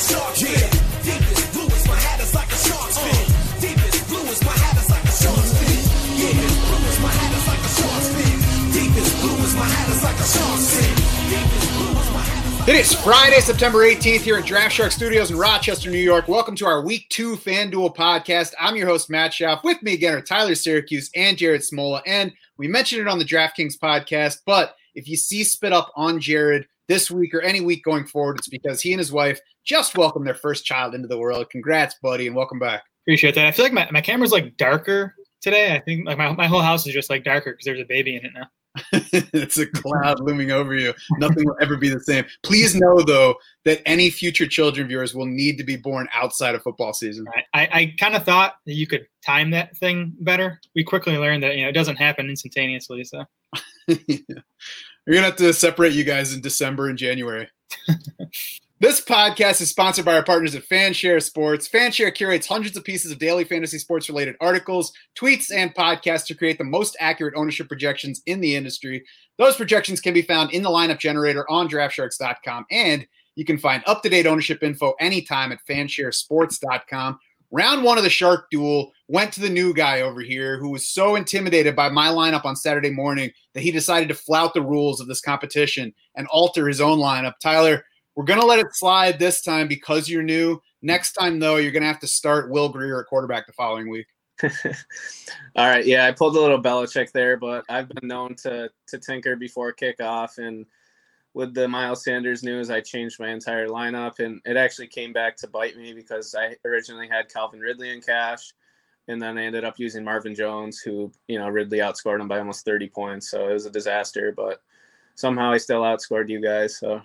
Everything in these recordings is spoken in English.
fin. Deepest my hat is like a. Deepest my hat is like a. Yeah, my hat is like a. Deepest my hat is like a It is Friday, September 18th here at Draft Shark Studios in Rochester, New York. Welcome to our Week 2 FanDuel podcast. I'm your host, Matt Schauf. With me again are Tyler Siracuse and Jared Smola. And we mentioned it on the DraftKings podcast, but if you see Spit Up on Jared this week or any week going forward, it's because he and his wife just welcomed their first child into the world. Congrats, buddy, and welcome back. Appreciate that. I feel like my, my camera's like darker today. I think like my, my whole house is just like darker because there's a baby in it now. it's a cloud looming over you. Nothing will ever be the same. Please know, though, that any future children of yours will need to be born outside of football season. I, I, kind of thought that you could time that thing better. We quickly learned that you know it doesn't happen instantaneously. So We're gonna have to separate you guys in December and January. this podcast is sponsored by our partners at Fanshare Sports. Fanshare curates hundreds of pieces of daily fantasy sports related articles, tweets, and podcasts to create the most accurate ownership projections in the industry. Those projections can be found in the lineup generator on draftsharks.com, and you can find up to date ownership info anytime at fansharesports.com. Round one of the Shark Duel went to the new guy over here who was so intimidated by my lineup on Saturday morning that he decided to flout the rules of this competition and alter his own lineup. Tyler, we're going to let it slide this time because you're new. Next time, though, you're going to have to start Will Grier at quarterback the following week. All right, yeah, I pulled a little Belichick there, but I've been known to to tinker before kickoff, and with the Miles Sanders news, I changed my entire lineup, and it actually came back to bite me because I originally had Calvin Ridley in cash, and then I ended up using Marvin Jones, who you know Ridley outscored him by almost 30 points, so it was a disaster, but somehow I still outscored you guys. So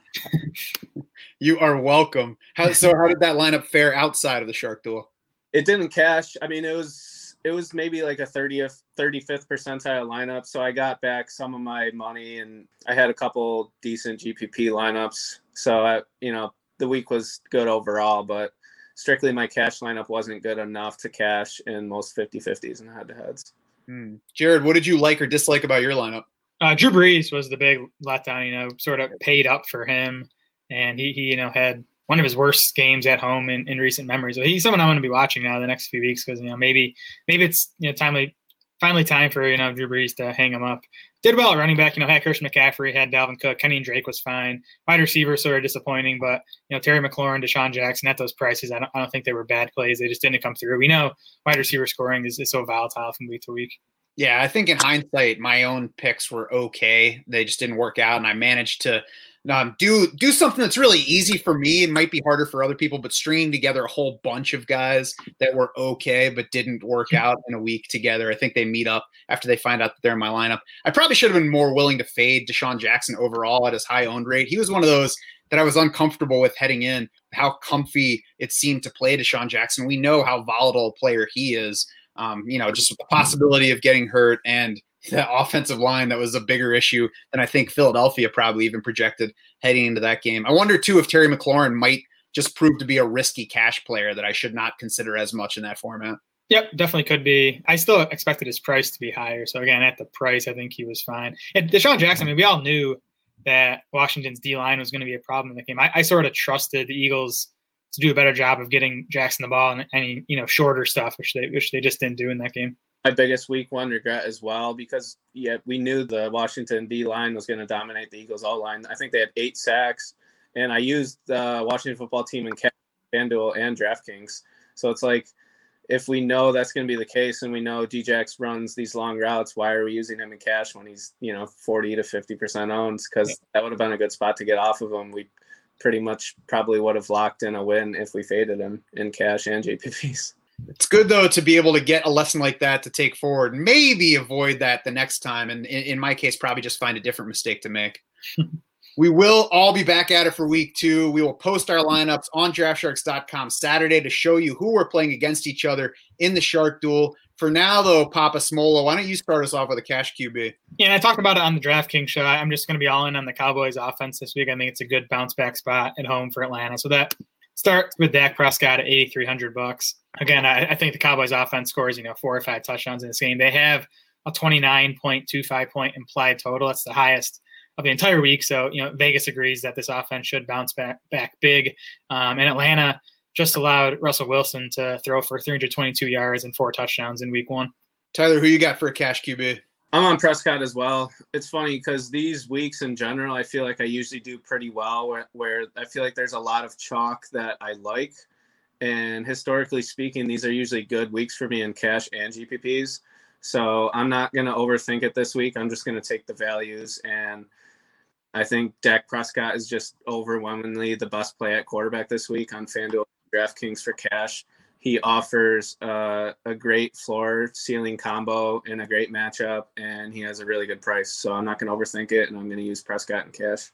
You are welcome. How, so, how did that lineup fare outside of the Shark Duel? it didn't cash. I mean, it was it was maybe like a 30th 35th percentile lineup so i got back some of my money and i had a couple decent gpp lineups so I, you know the week was good overall but strictly my cash lineup wasn't good enough to cash in most 50-50s and head-to-heads Hmm. Jared, what did you like or dislike about your lineup? Uh, Drew Brees was the big letdown. You know, sort of paid up for him, and he, he you know had one of his worst games at home in, in recent memory. So he's someone I'm going to be watching now the next few weeks because you know maybe maybe it's you know timely finally time for you know Drew Brees to hang him up. Did well at running back. You know had Christian McCaffrey, had Dalvin Cook, Kenyan Drake was fine. Wide receiver sort of disappointing, but you know Terry McLaurin, DeSean Jackson at those prices, I don't, I don't think they were bad plays. They just didn't come through. We know wide receiver scoring is, is so volatile from week to week. Yeah, I think in hindsight, my own picks were okay. They just didn't work out, and I managed to um, do do something that's really easy for me. It might be harder for other people, but stringing together a whole bunch of guys that were okay but didn't work out in a week together. I think they meet up after they find out that they're in my lineup. I probably should have been more willing to fade DeSean Jackson overall at his high owned rate. He was one of those that I was uncomfortable with heading in. How comfy it seemed to play DeSean Jackson. We know how volatile a player he is. Um, you know, just the possibility of getting hurt and the offensive line that was a bigger issue than I think Philadelphia probably even projected heading into that game. I wonder too if Terry McLaurin might just prove to be a risky cash player that I should not consider as much in that format. Yep, definitely could be. I still expected his price to be higher. So again, at the price, I think he was fine. And DeSean Jackson, I mean, we all knew that Washington's D line was going to be a problem in the game. I, I sort of trusted the Eagles to do a better job of getting Jackson the ball and any you know shorter stuff, which they which they just didn't do in that game. my biggest week one regret as well because yeah we knew the washington d line was going to dominate the eagles all line. I think they had eight sacks and i used the washington football team in Cash, fanduel and draftkings. So it's like if we know that's going to be the case and we know djax runs these long routes why are we using him in cash when he's you know 40 to 50 percent owned? Because that would have been a good spot to get off of him. We pretty much probably would have locked in a win if we faded him in cash and GPPs It's good though to be able to get a lesson like that to take forward, maybe avoid that the next time, and in, in my case, probably just find a different mistake to make. we will all be back at it for week two. We will post our lineups on draftsharks.com Saturday to show you who we're playing against each other in the Shark Duel. For now, though, Papa Smola, why don't you start us off with a cash QB? Yeah, and I talked about it on the DraftKings show. I'm just going to be all in on the Cowboys offense this week. I think it's a good bounce back spot at home for Atlanta. So that starts with Dak Prescott at 8,300 bucks. Again, I, I think the Cowboys offense scores, you know, four or five touchdowns in this game. They have a 29.25 point implied total. That's the highest of the entire week. So, you know, Vegas agrees that this offense should bounce back back big. Um, and Atlanta just allowed Russell Wilson to throw for 322 yards and four touchdowns in week one. Tyler, who you got for a cash QB? I'm on Prescott as well. It's funny because these weeks in general, I feel like I usually do pretty well where, where I feel like there's a lot of chalk that I like. And historically speaking, these are usually good weeks for me in cash and GPPs. So I'm not going to overthink it this week. I'm just going to take the values. And I think Dak Prescott is just overwhelmingly the best play at quarterback this week on FanDuel DraftKings for cash. He offers uh, a great floor ceiling combo in a great matchup, and he has a really good price. So I'm not going to overthink it, and I'm going to use Prescott and cash.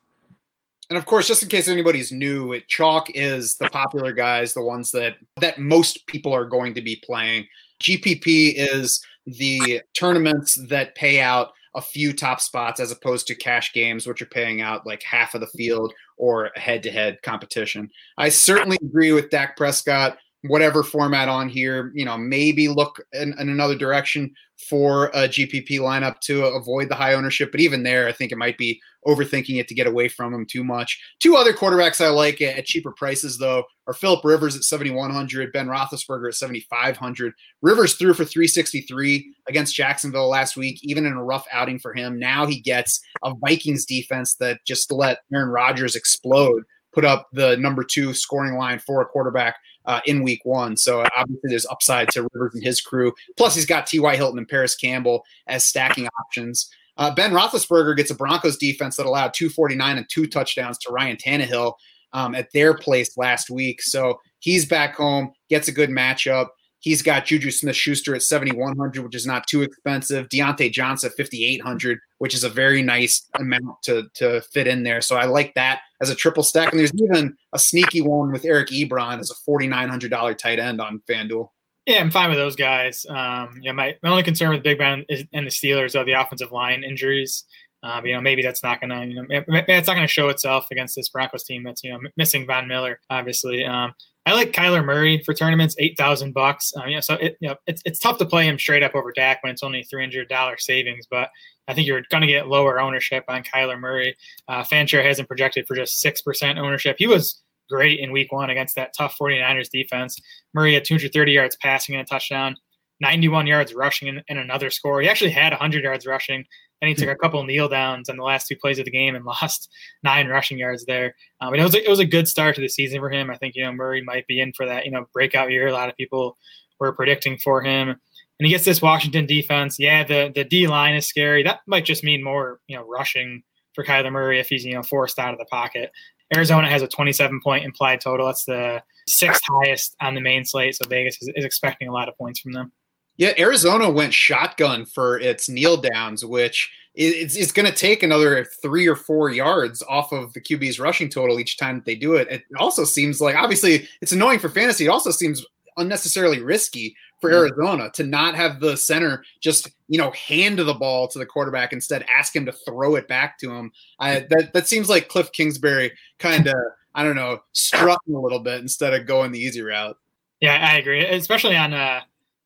And of course, just in case anybody's new, it chalk is the popular guys, the ones that that most people are going to be playing. GPP is the tournaments that pay out a few top spots as opposed to cash games, which are paying out like half of the field or head to head competition. I certainly agree with Dak Prescott whatever format on here, you know, maybe look in, in, another direction for a GPP lineup to avoid the high ownership. But even there, I think it might be overthinking it to get away from him too much. Two other quarterbacks I like at, cheaper prices, though, are Philip Rivers at 7,100, Ben Roethlisberger at 7,500. Rivers threw for 363 against Jacksonville last week, even in a rough outing for him. Now he gets a Vikings defense that just let Aaron Rodgers explode put up the number two scoring line for a quarterback uh, in week one. So obviously there's upside to Rivers and his crew. Plus he's got T.Y. Hilton and Parris Campbell as stacking options. Uh, ben Roethlisberger gets a Broncos defense that allowed 249 and two touchdowns to Ryan Tannehill um, at their place last week. So he's back home, gets a good matchup. He's got Juju Smith Schuster at 7,100, which is not too expensive. Diontae Johnson at 5,800, which is a very nice amount to, to fit in there. So I like that as a triple stack. And there's even a sneaky one with Eric Ebron as a $4,900 tight end on FanDuel. Yeah, I'm fine with those guys. Um, yeah, my, my only concern with Big Ben is, and the Steelers are the offensive line injuries. Um, you know, maybe that's not gonna, you know, it's not gonna show itself against this Broncos team that's you know missing Von Miller, obviously. Um, I like Kyler Murray for tournaments, eight thousand bucks. Um, yeah, so it, you know, it's it's tough to play him straight up over Dak when it's only three hundred dollars savings, but I think you're going to get lower ownership on Kyler Murray. Uh, Fanshare hasn't projected for just six percent ownership. He was great in Week One against that tough 49ers defense. Murray had 230 yards passing and a touchdown. 91 yards rushing and, and another score. He actually had 100 yards rushing. Then he took a couple kneel downs on the last two plays of the game and lost nine rushing yards there. Um, but it was a, it was a good start to the season for him. I think you know Murray might be in for that you know breakout year. A lot of people were predicting for him, and he gets this Washington defense. Yeah, the the D line is scary. That might just mean more you know rushing for Kyler Murray if he's you know forced out of the pocket. Arizona has a 27 point implied total. That's the sixth highest on the main slate. So Vegas is, is expecting a lot of points from them. Yeah, Arizona went shotgun for its kneel downs, which it's, it's going to take another three or four yards off of the QB's rushing total each time that they do it. It also seems like, obviously, it's annoying for fantasy. It also seems unnecessarily risky for Arizona to not have the center just you know hand the ball to the quarterback instead ask him to throw it back to him. I, that that seems like Cliff Kingsbury kind of I don't know strutting a little bit instead of going the easy route. Yeah, I agree, especially on uh,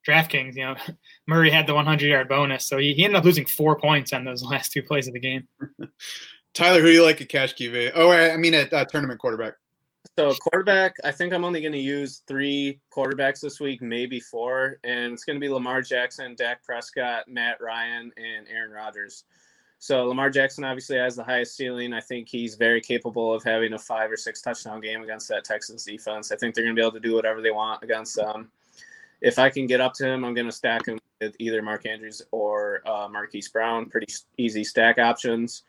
DraftKings, you know, Murray had the 100 yard bonus, so he, he ended up losing four points on those last two plays of the game. Tyler, who do you like at cash QB? Oh, I mean at uh, tournament quarterback. So quarterback, I think I'm only going to use three quarterbacks this week, maybe four, and it's going to be Lamar Jackson, Dak Prescott, Matt Ryan, and Aaron Rodgers. So Lamar Jackson obviously has the highest ceiling. I think he's very capable of having a five or six touchdown game against that Texans defense. I think they're going to be able to do whatever they want against them if I can get up to him, I'm going to stack him with either Mark Andrews or uh, Marquise Brown. Pretty easy stack options.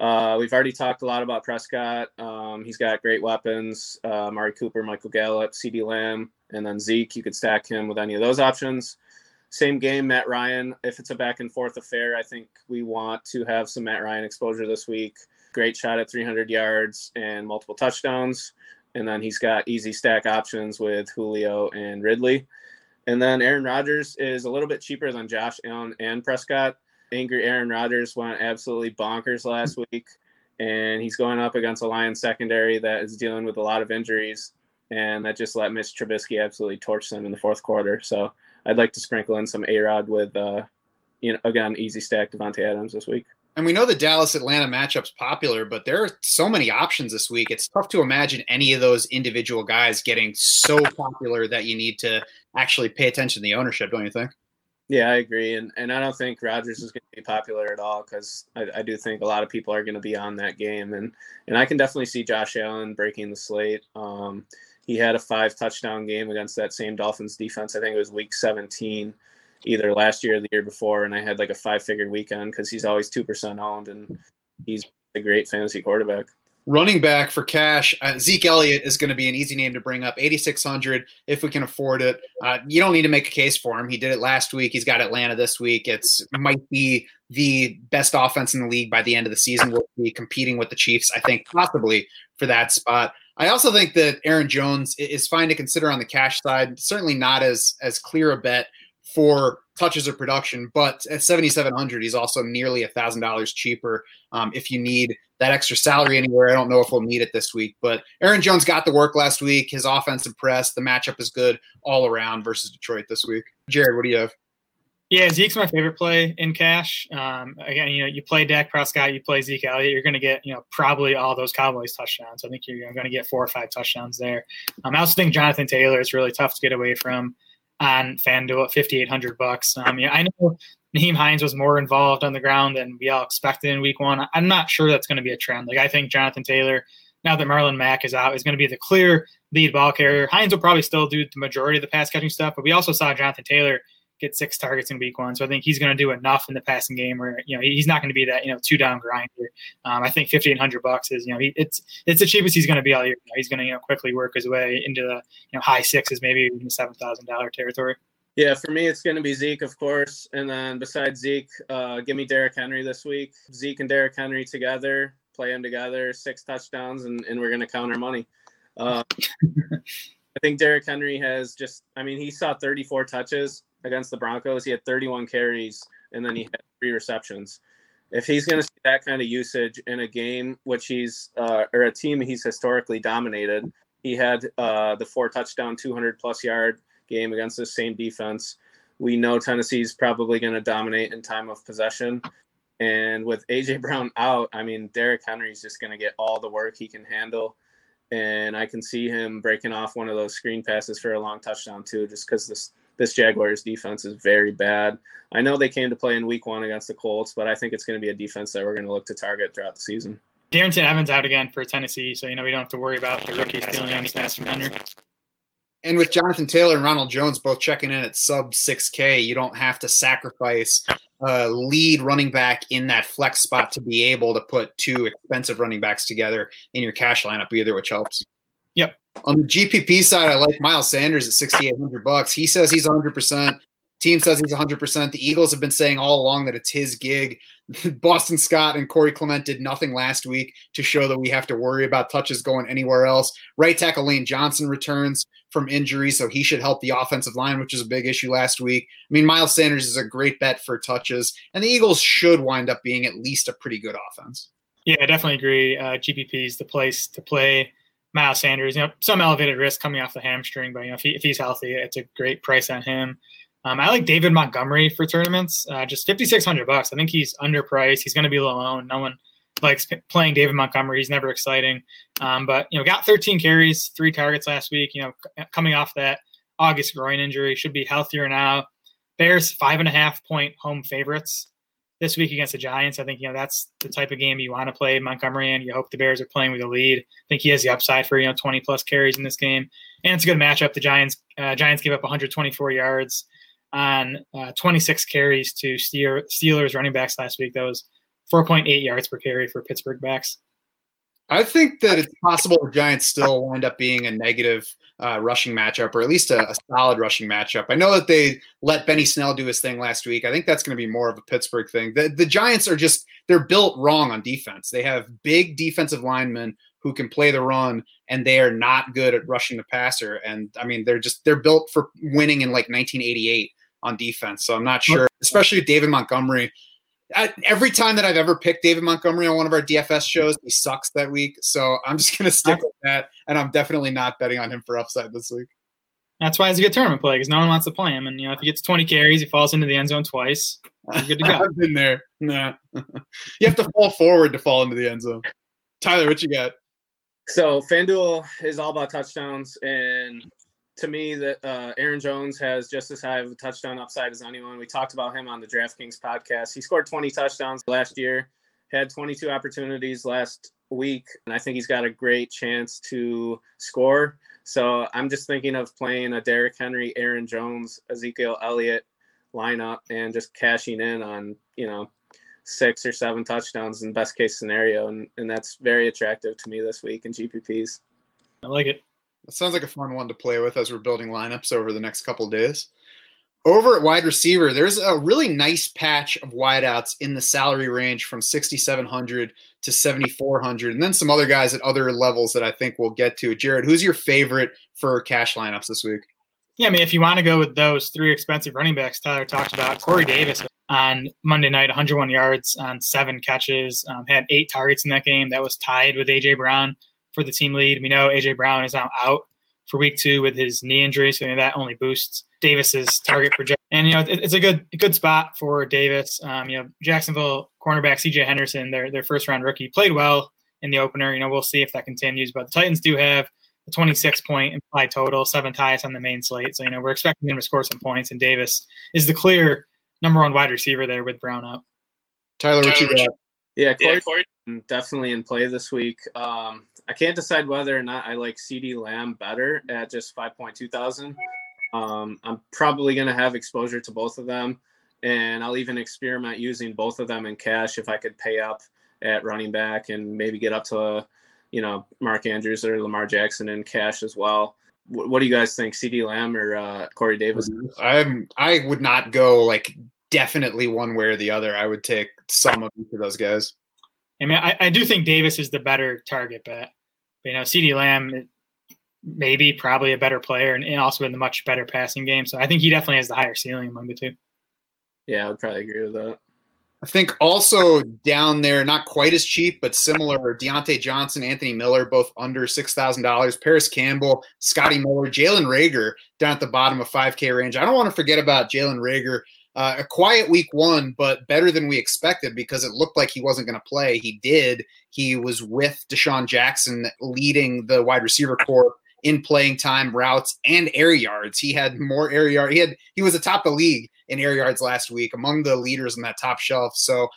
Uh, we've already talked a lot about Prescott. Um, he's got great weapons. Uh, Amari Cooper, Michael Gallup, CeeDee Lamb, and then Zeke. You could stack him with any of those options. Same game, Matt Ryan. If it's a back and forth affair, I think we want to have some Matt Ryan exposure this week. Great shot at 300 yards and multiple touchdowns. And then he's got easy stack options with Julio and Ridley. And then Aaron Rodgers is a little bit cheaper than Josh Allen and Prescott. Angry Aaron Rodgers went absolutely bonkers last week, and he's going up against a Lions secondary that is dealing with a lot of injuries, and that just let Mitch Trubisky absolutely torch them in the fourth quarter. So I'd like to sprinkle in some A Rod with, uh, you know, again, easy stack Davante Adams this week. And we know the Dallas Atlanta matchup's popular, but there are so many options this week. It's tough to imagine any of those individual guys getting so popular that you need to actually pay attention to the ownership, don't you think? Yeah, I agree, and and I don't think Rodgers is going to be popular at all because I, I, do think a lot of people are going to be on that game, and and I can definitely see Josh Allen breaking the slate. Um, he had a five touchdown game against that same Dolphins defense. I think it was Week 17, either last year or the year before, and I had like a five figure weekend because he's always two percent owned, and he's a great fantasy quarterback. Running back for cash, uh, Zeke Elliott is going to be an easy name to bring up. 8,600 if we can afford it. Uh, you don't need to make a case for him. He did it last week. He's got Atlanta this week. It's it might be the best offense in the league by the end of the season. We'll be competing with the Chiefs, I think, possibly for that spot. I also think that Aaron Jones is fine to consider on the cash side. Certainly not as as clear a bet for touches of production, but at 7,700, he's also nearly a thousand dollars cheaper. Um, if you need that extra salary anywhere, I don't know if we'll need it this week, but Aaron Jones got the work last week. His offense impressed. The matchup is good all around versus Detroit this week. Jared, what do you have? Yeah, Zeke's my favorite play in cash. Um, again, you know, you play Dak Prescott, you play Zeke Elliott, you're going to get, you know, probably all those Cowboys touchdowns. I think you're going to get four or five touchdowns there. Um, I also think Jonathan Taylor is really tough to get away from on FanDuel at 5,800 bucks. Um, yeah, I know Nyheim Hines was more involved on the ground than we all expected in Week One. I'm not sure that's going to be a trend. Like I think Jonathan Taylor, now that Marlon Mack is out, is going to be the clear lead ball carrier. Hines will probably still do the majority of the pass catching stuff, but we also saw Jonathan Taylor get six targets in week one. So I think he's going to do enough in the passing game where, you know, he's not going to be that, you know, two down grinder. Um, I think 5,800 bucks is, you know, he, it's, it's the cheapest he's going to be all year. You know, he's going to, you know, quickly work his way into the, you know, high sixes, maybe even the $7,000 territory. Yeah, for me, it's going to be Zeke, of course. And then besides Zeke, uh, give me Derrick Henry this week. Zeke and Derrick Henry together, play them together, six touchdowns, and, and we're going to count our money. Uh, I think Derrick Henry has just, I mean, he saw 34 touches against the Broncos. He had 31 carries and then he had three receptions. If he's going to see that kind of usage in a game which he's uh, or a team he's historically dominated, he had uh, the four touchdown, 200 plus yard game against the same defense. We know Tennessee's probably going to dominate in time of possession. And with AJ Brown out, I mean, Derrick Henry's just going to get all the work he can handle. And I can see him breaking off one of those screen passes for a long touchdown, too, just because this this Jaguars defense is very bad. I know they came to play in week one against the Colts, but I think it's going to be a defense that we're going to look to target throughout the season. Darrynton Evans out again for Tennessee, so you know we don't have to worry about the rookie stealing any snaps from Henry. And with Jonathan Taylor and Ronald Jones both checking in at sub 6K, you don't have to sacrifice a lead running back in that flex spot to be able to put two expensive running backs together in your cash lineup either, which helps. Yep. On the GPP side, I like Miles Sanders at 6,800 bucks. He says he's 100%. Team says he's 100%. The Eagles have been saying all along that it's his gig. Boston Scott and Corey Clement did nothing last week to show that we have to worry about touches going anywhere else. Right tackle Lane Johnson returns from injury, so he should help the offensive line, which is a big issue last week. I mean, Miles Sanders is a great bet for touches, and the Eagles should wind up being at least a pretty good offense. Yeah, I definitely agree. Uh, GPP is the place to play. Miles Sanders, you know, some elevated risk coming off the hamstring, but you know, if, he, if he's healthy, it's a great price on him. Um, I like David Montgomery for tournaments, uh, just fifty six hundred bucks. I think he's underpriced. He's going to be low owned. No one likes p- playing David Montgomery. He's never exciting, um, but you know, got thirteen carries, three targets last week. You know, c- coming off that August groin injury, should be healthier now. Bears five and a half point home favorites this week against the Giants. I think you know that's the type of game you want to play Montgomery and you hope the Bears are playing with a lead. I think he has the upside for you know 20 plus carries in this game, and it's a good matchup. The Giants uh, Giants gave up 124 yards on uh, 26 carries to Steelers running backs last week. That was 4.8 yards per carry for Pittsburgh backs. I think that it's possible the Giants still wind up being a negative uh, rushing matchup, or at least a, a, solid rushing matchup. I know that they let Benny Snell do his thing last week. I think that's going to be more of a Pittsburgh thing. The, the Giants are just they're built wrong on defense. They have big defensive linemen who can play the run, and they are not good at rushing the passer. And I mean, they're just they're built for winning in like 1988 on defense. So I'm not sure, especially David Montgomery I, every time that I've ever picked David Montgomery on one of our DFS shows, he sucks that week. So I'm just going to stick with that. And I'm definitely not betting on him for upside this week. That's why he's a good tournament play because no one wants to play him. And, you know, if he gets 20 carries, he falls into the end zone twice. You're good to go. I've been there. Nah. you have to fall forward to fall into the end zone. Tyler, what you got? So FanDuel is all about touchdowns, and to me, that uh, Aaron Jones has just as high of a touchdown upside as anyone. We talked about him on the DraftKings podcast. He scored 20 touchdowns last year, had 22 opportunities last week, and I think he's got a great chance to score. So I'm just thinking of playing a Derrick Henry, Aaron Jones, Ezekiel Elliott lineup and just cashing in on, you know, six or seven touchdowns in best case scenario. And, and that's very attractive to me this week in GPPs. I like it. That sounds like a fun one to play with as we're building lineups over the next couple days. Over at wide receiver, there's a really nice patch of wideouts in the salary range from 6,700 to 7,400, and then some other guys at other levels that I think we'll get to. Jared, who's your favorite for cash lineups this week? Yeah, I mean, if you want to go with those three expensive running backs, Tyler talked about Corey Davis on Monday night, 101 yards on seven catches, um, had eight targets in that game. That was tied with AJ Brown for the team lead. We know AJ Brown is now out for week two with his knee injury, so that only boosts Davis's target projection. And you know, it's a good good spot for Davis. Um, you know, Jacksonville cornerback CJ Henderson, their their first round rookie, played well in the opener. You know, we'll see if that continues. But the Titans do have a 26 point implied total, seventh highest on the main slate. So you know, we're expecting him to score some points. And Davis is the clear number one wide receiver there with Brown out. Tyler, what you got? Yeah, Corey, yeah, Corey. Definitely in play this week. Um, I can't decide whether or not I like CeeDee Lamb better at just 5.2 thousand. Um, I'm probably going to have exposure to both of them, and I'll even experiment using both of them in cash if I could pay up at running back and maybe get up to, you know, Mark Andrews or Lamar Jackson in cash as well. What, what do you guys think, CeeDee Lamb or uh, Corey Davis? I'm I would not go like definitely one way or the other. I would take some of each of those guys. I mean, I, I do think Davis is the better target. But, you know, CeeDee Lamb maybe probably a better player and, and also in the much better passing game. So I think he definitely has the higher ceiling among the two. Yeah, I would probably agree with that. I think also down there, not quite as cheap, but similar. Diontae Johnson, Anthony Miller, both under six thousand dollars. Parris Campbell, Scotty Miller, Jalen Reagor down at the bottom of five K range. I don't want to forget about Jalen Reagor. Uh, a quiet week one, but better than we expected because it looked like he wasn't going to play. He did. He was with DeSean Jackson leading the wide receiver corps in playing time, routes, and air yards. He had more air yards. He had he was atop the league in air yards last week, among the leaders in that top shelf. So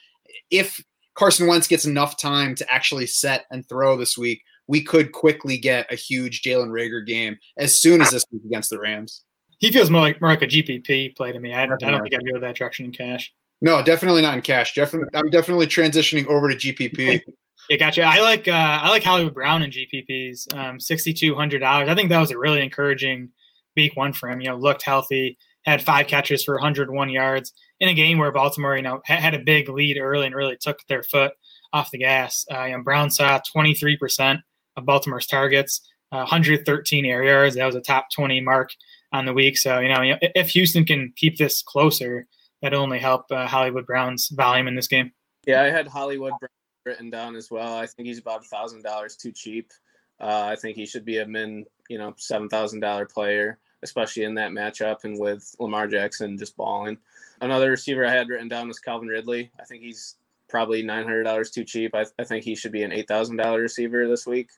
if Carson Wentz gets enough time to actually set and throw this week, we could quickly get a huge Jalen Reagor game as soon as this week against the Rams. He feels more like more like a GPP play to me. I, I don't think I'd go that direction in cash. No, definitely not in cash. Definitely, I'm definitely transitioning over to GPP. Yeah, gotcha. I like uh, I like Hollywood Brown in GPPs, um, sixty two hundred dollars. I think that was a really encouraging week one for him. You know, looked healthy, had five catches for 101 yards in a game where Baltimore, you know, had a big lead early and really took their foot off the gas. Uh, you know, Brown saw 23 percent of Baltimore's targets, uh, 113 air yards. That was a top 20 mark on the week. So you know, if Houston can keep this closer, that'll only help uh, Hollywood Brown's volume in this game. Yeah, I had Hollywood Brown written down as well. I think he's about a thousand dollars too cheap. Uh, I think he should be a min, you know, seven thousand dollar player, especially in that matchup and with Lamar Jackson just balling. Another receiver I had written down was Calvin Ridley. I think he's probably nine hundred dollars too cheap. I, I think he should be an eight thousand dollar receiver this week.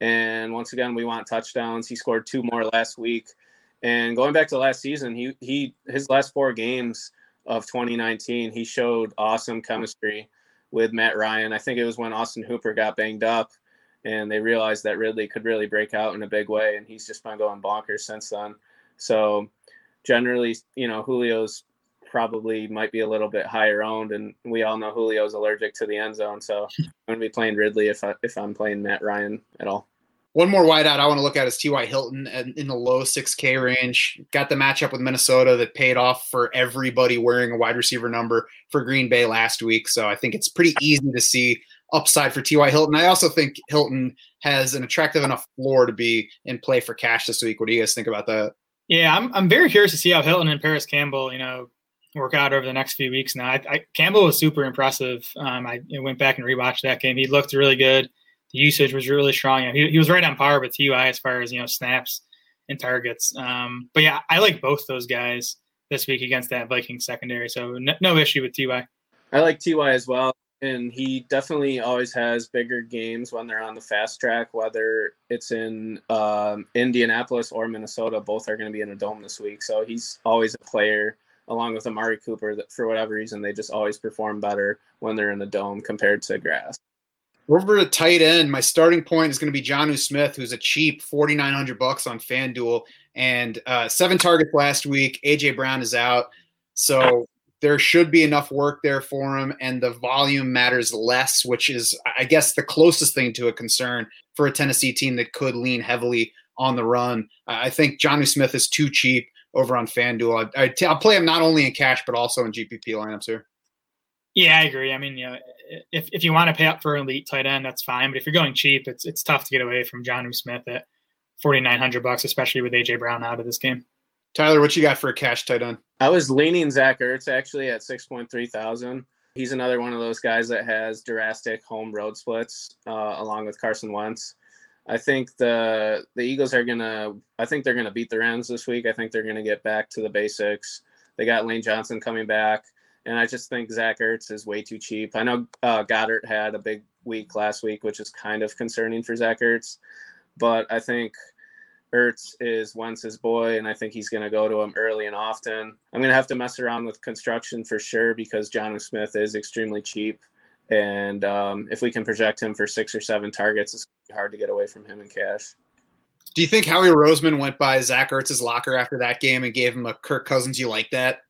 And once again, we want touchdowns. He scored two more last week. And going back to last season, he he his last four games of 2019, he showed awesome chemistry with Matt Ryan. I think it was when Austin Hooper got banged up and they realized that Ridley could really break out in a big way, and he's just been going bonkers since then. So, generally, you know, Julio's probably might be a little bit higher owned, and we all know Julio's allergic to the end zone. So, I'm to be playing Ridley if I if I'm playing Matt Ryan at all. One more wideout I want to look at is T.Y. Hilton in the low 6K range. Got the matchup with Minnesota that paid off for everybody wearing a wide receiver number for Green Bay last week. So I think it's pretty easy to see upside for T.Y. Hilton. I also think Hilton has an attractive enough floor to be in play for cash this week. What do you guys think about that? Yeah, I'm, I'm very curious to see how Hilton and Parris Campbell, you know, work out over the next few weeks now. I, I, Campbell was super impressive. Um, I went back and rewatched that game. He looked really good the usage was really strong. He, he was right on par with Ty as far as you know snaps and targets. Um, but yeah, I like both those guys this week against that Viking secondary. So no, no issue with Ty. I like Ty as well, and he definitely always has bigger games when they're on the fast track. Whether it's in um, Indianapolis or Minnesota, both are going to be in a dome this week. So he's always a player along with Amari Cooper that for whatever reason they just always perform better when they're in the dome compared to grass. Over to tight end, my starting point is going to be Jonnu Smith, who's a cheap 4900 bucks on FanDuel and uh, seven targets last week. AJ Brown is out. So there should be enough work there for him, and the volume matters less, which is, I guess, the closest thing to a concern for a Tennessee team that could lean heavily on the run. I think Jonnu Smith is too cheap over on FanDuel. I, I t- I'll play him not only in cash, but also in GPP lineups here. Yeah, I agree. I mean, you know, if, if you want to pay up for an elite tight end, that's fine. But if you're going cheap, it's it's tough to get away from Jonnu Smith at 4900 bucks, especially with AJ Brown out of this game. Tyler, what you got for a cash tight end? I was leaning Zach Ertz actually at 6.3 thousand. He's another one of those guys that has drastic home road splits uh, along with Carson Wentz. I think the the Eagles are gonna. I think they're gonna beat the Rams this week. I think they're gonna get back to the basics. They got Lane Johnson coming back, and I just think Zach Ertz is way too cheap. I know uh, Goedert had a big week last week, which is kind of concerning for Zach Ertz, but I think Ertz is Wentz's boy, and I think he's going to go to him early and often. I'm going to have to mess around with construction for sure because Jonnu Smith is extremely cheap. And um, if we can project him for six or seven targets, it's hard to get away from him in cash. Do you think Howie Roseman went by Zach Ertz's locker after that game and gave him a Kirk Cousins? You like that?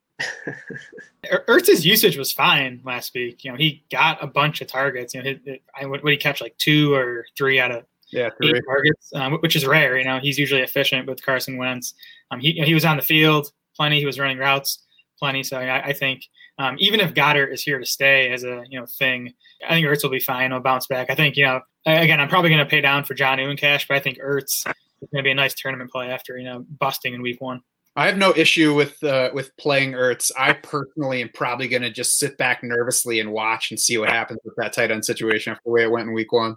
Ertz's usage was fine last week. You know, he got a bunch of targets. You know, I, what did he catch? Like two or three out of yeah, eight targets, um, which is rare. You know, he's usually efficient with Carson Wentz. Um, he he was on the field plenty. He was running routes plenty. So I, I think um, even if Goedert is here to stay as a you know thing, I think Ertz will be fine. He'll bounce back. I think you know again, I'm probably going to pay down for in cash, but I think Ertz is going to be a nice tournament play after you know busting in week one. I have no issue with uh, with playing Ertz. I personally am probably going to just sit back nervously and watch and see what happens with that tight end situation after the way it went in week one.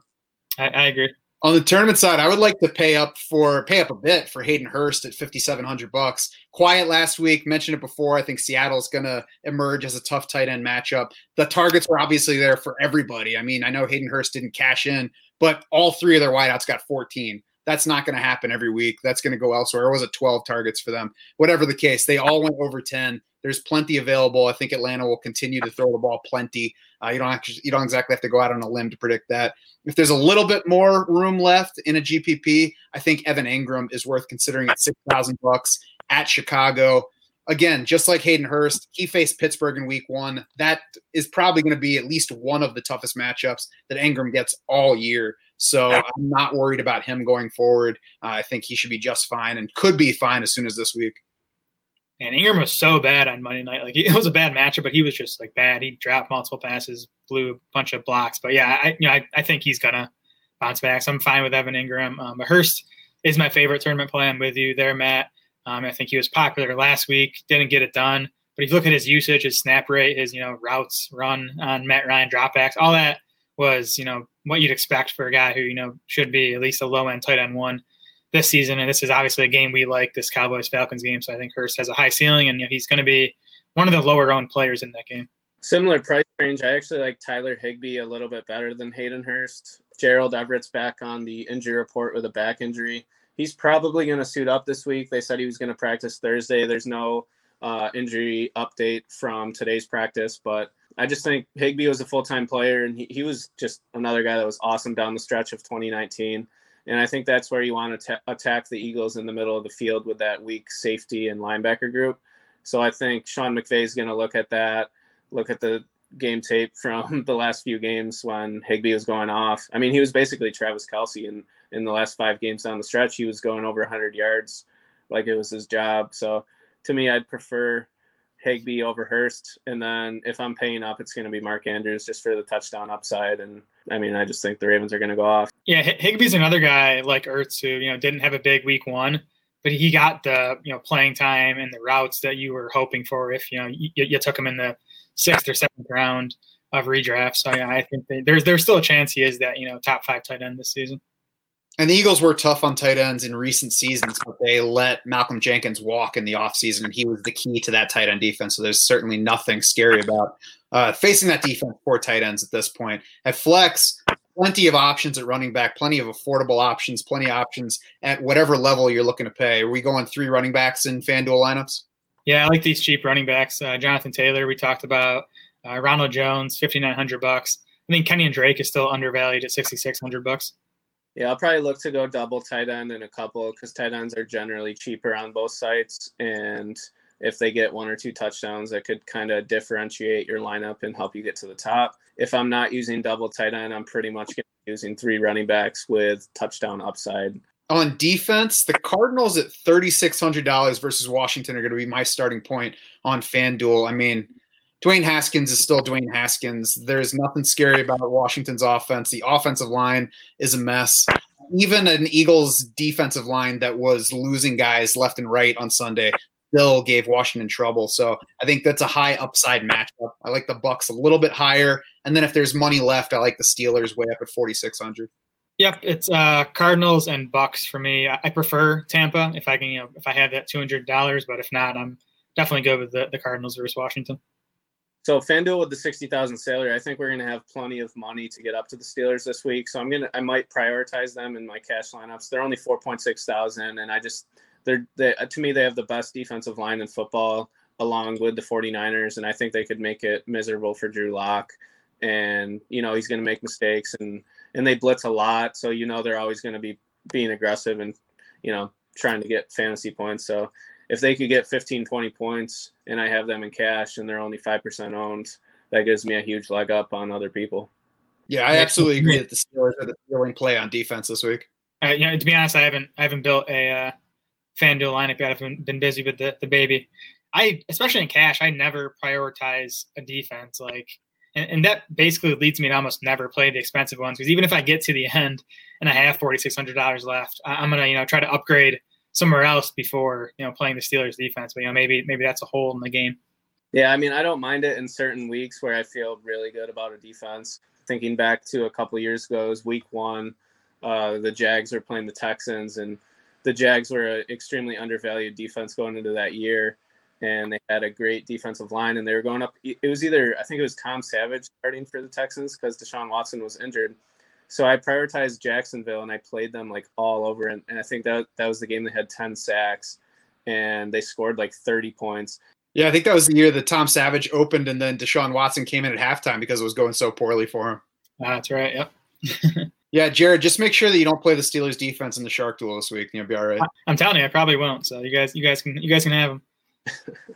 I, I agree. On the tournament side, I would like to pay up for pay up a bit for Hayden Hurst at fifty seven hundred bucks. Quiet last week, mentioned it before. I think Seattle's going to emerge as a tough tight end matchup. The targets were obviously there for everybody. I mean, I know Hayden Hurst didn't cash in, but all three of their wideouts got fourteen. That's not going to happen every week. That's going to go elsewhere. Or was it 12 targets for them? Whatever the case, they all went over 10. There's plenty available. I think Atlanta will continue to throw the ball plenty. Uh, you don't actually, you don't exactly have to go out on a limb to predict that. If there's a little bit more room left in a GPP, I think Evan Engram is worth considering at six thousand bucks at Chicago. Again, just like Hayden Hurst, he faced Pittsburgh in Week One. That is probably going to be at least one of the toughest matchups that Engram gets all year. So I'm not worried about him going forward. Uh, I think he should be just fine and could be fine as soon as this week. And Engram was so bad on Monday night. Like it was a bad matchup, but he was just like bad. He dropped multiple passes, blew a bunch of blocks. But yeah, I you know I, I think he's gonna bounce back. So I'm fine with Evan Engram. Um, but Hurst is my favorite tournament play. I'm with you there, Matt. Um, I think he was popular last week. Didn't get it done. But if you look at his usage, his snap rate, his you know routes run on Matt Ryan dropbacks, all that was you know what you'd expect for a guy who you know should be at least a low end tight end one this season. And this is obviously a game we like, this Cowboys Falcons game. So I think Hurst has a high ceiling, and you know, he's going to be one of the lower owned players in that game. Similar price range. I actually like Tyler Higbee a little bit better than Hayden Hurst. Gerald Everett's back on the injury report with a back injury. He's probably going to suit up this week. They said he was going to practice Thursday. There's no uh, injury update from today's practice, but I just think Higbee was a full time player, and he, he was just another guy that was awesome down the stretch of 2019. And I think that's where you want to attack the Eagles in the middle of the field with that weak safety and linebacker group. So I think Sean McVay is going to look at that, look at the game tape from the last few games when Higbee was going off. I mean, he was basically Travis Kelce in, in the last five games down the stretch. He was going over 100 yards like it was his job. So to me, I'd prefer Higbee over Hurst. And then if I'm paying up, it's going to be Mark Andrews just for the touchdown upside. And I mean, I just think the Ravens are going to go off. Yeah, Higbee's another guy like Ertz who you know didn't have a big week one, but he got the you know playing time and the routes that you were hoping for if you know you, you took him in the sixth or seventh round of redraft. So yeah, I think there's there's still a chance he is that you know top five tight end this season. And the Eagles were tough on tight ends in recent seasons, but they let Malcolm Jenkins walk in the offseason, and he was the key to that tight end defense. So there's certainly nothing scary about uh, facing that defense for tight ends at this point. At flex, plenty of options at running back, plenty of affordable options, plenty of options at whatever level you're looking to pay. Are we going three running backs in FanDuel lineups? Yeah, I like these cheap running backs. Uh, Jonathan Taylor, we talked about. Uh, Ronald Jones, fifty nine hundred bucks. I think Kenyan Drake is still undervalued at sixty six hundred bucks. Yeah, I'll probably look to go double tight end in a couple because tight ends are generally cheaper on both sites. And if they get one or two touchdowns, that could kind of differentiate your lineup and help you get to the top. If I'm not using double tight end, I'm pretty much using three running backs with touchdown upside. On defense, the Cardinals at $3,600 versus Washington are going to be my starting point on FanDuel. I mean, Dwayne Haskins is still Dwayne Haskins. There's nothing scary about Washington's offense. The offensive line is a mess. Even an Eagles defensive line that was losing guys left and right on Sunday still gave Washington trouble. So I think that's a high upside matchup. I like the Bucks a little bit higher, and then if there's money left, I like the Steelers way up at 4600. Yep, it's uh, Cardinals and Bucks for me. I prefer Tampa if I can, you know, if I have that two hundred dollars. But if not, I'm definitely good with the, the Cardinals versus Washington. So FanDuel with the sixty thousand salary, I think we're gonna have plenty of money to get up to the Steelers this week. So I'm gonna I might prioritize them in my cash lineups. They're only four point six thousand, and I just they're they, uh, to me they have the best defensive line in football along with the 49ers, and I think they could make it miserable for Drew Lock. And you know he's gonna make mistakes, and and they blitz a lot, so you know they're always gonna be being aggressive and you know trying to get fantasy points. So if they could get 15, 20 points and I have them in cash and they're only 5% owned, that gives me a huge leg up on other people. Yeah, I absolutely agree that the Steelers are the ceiling play on defense this week. Uh, you know, to be honest, I haven't I haven't built a uh, FanDuel lineup yet. I've been, been busy with the, the baby. I especially in cash, I never prioritize a defense like, and, and that basically leads me to almost never play the expensive ones because even if I get to the end and I have forty six hundred dollars left, I, I'm gonna you know try to upgrade somewhere else before you know playing the Steelers defense. But you know maybe maybe that's a hole in the game. Yeah, I mean I don't mind it in certain weeks where I feel really good about a defense. Thinking back to a couple years ago, was week one. Uh, the Jags were playing the Texans, and the Jags were an extremely undervalued defense going into that year, and they had a great defensive line, and they were going up. It was either I think it was Tom Savage starting for the Texans because Deshaun Watson was injured, so I prioritized Jacksonville and I played them like all over. And, and I think that that was the game that had 10 sacks and they scored like 30 points. Yeah, I think that was the year that Tom Savage opened and then Deshaun Watson came in at halftime because it was going so poorly for him. that's right. Yep. yeah, Jared, just make sure that you don't play the Steelers defense in the Shark Duel this week. You'll be all right. I'm telling you, I probably won't. So you guys, you guys can, you guys can have them.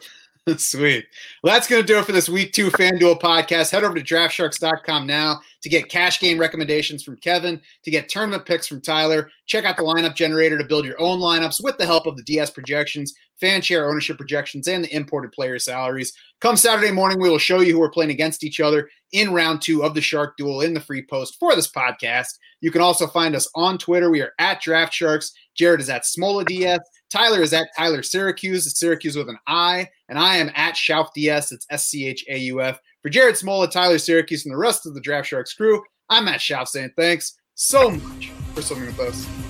Sweet. Well, that's going to do it for this week two FanDuel podcast. Head over to draftsharks.com now to get cash game recommendations from Kevin, to get tournament picks from Tyler. Check out the lineup generator to build your own lineups with the help of the DS projections, fan share ownership projections, and the imported player salaries. Come Saturday morning, we will show you who we're playing against each other in round two of the Shark Duel in the free post for this podcast. You can also find us on Twitter. We are at Draft Sharks. Jared is at Smola DS. Tyler is at Tyler Siracuse. Siracuse with an I. And I am at Schauf DS. It's S C H A U F. For Jared Smola, Tyler Siracuse, and the rest of the Draft Sharks crew, I'm at Schauf saying thanks so much for swimming with us.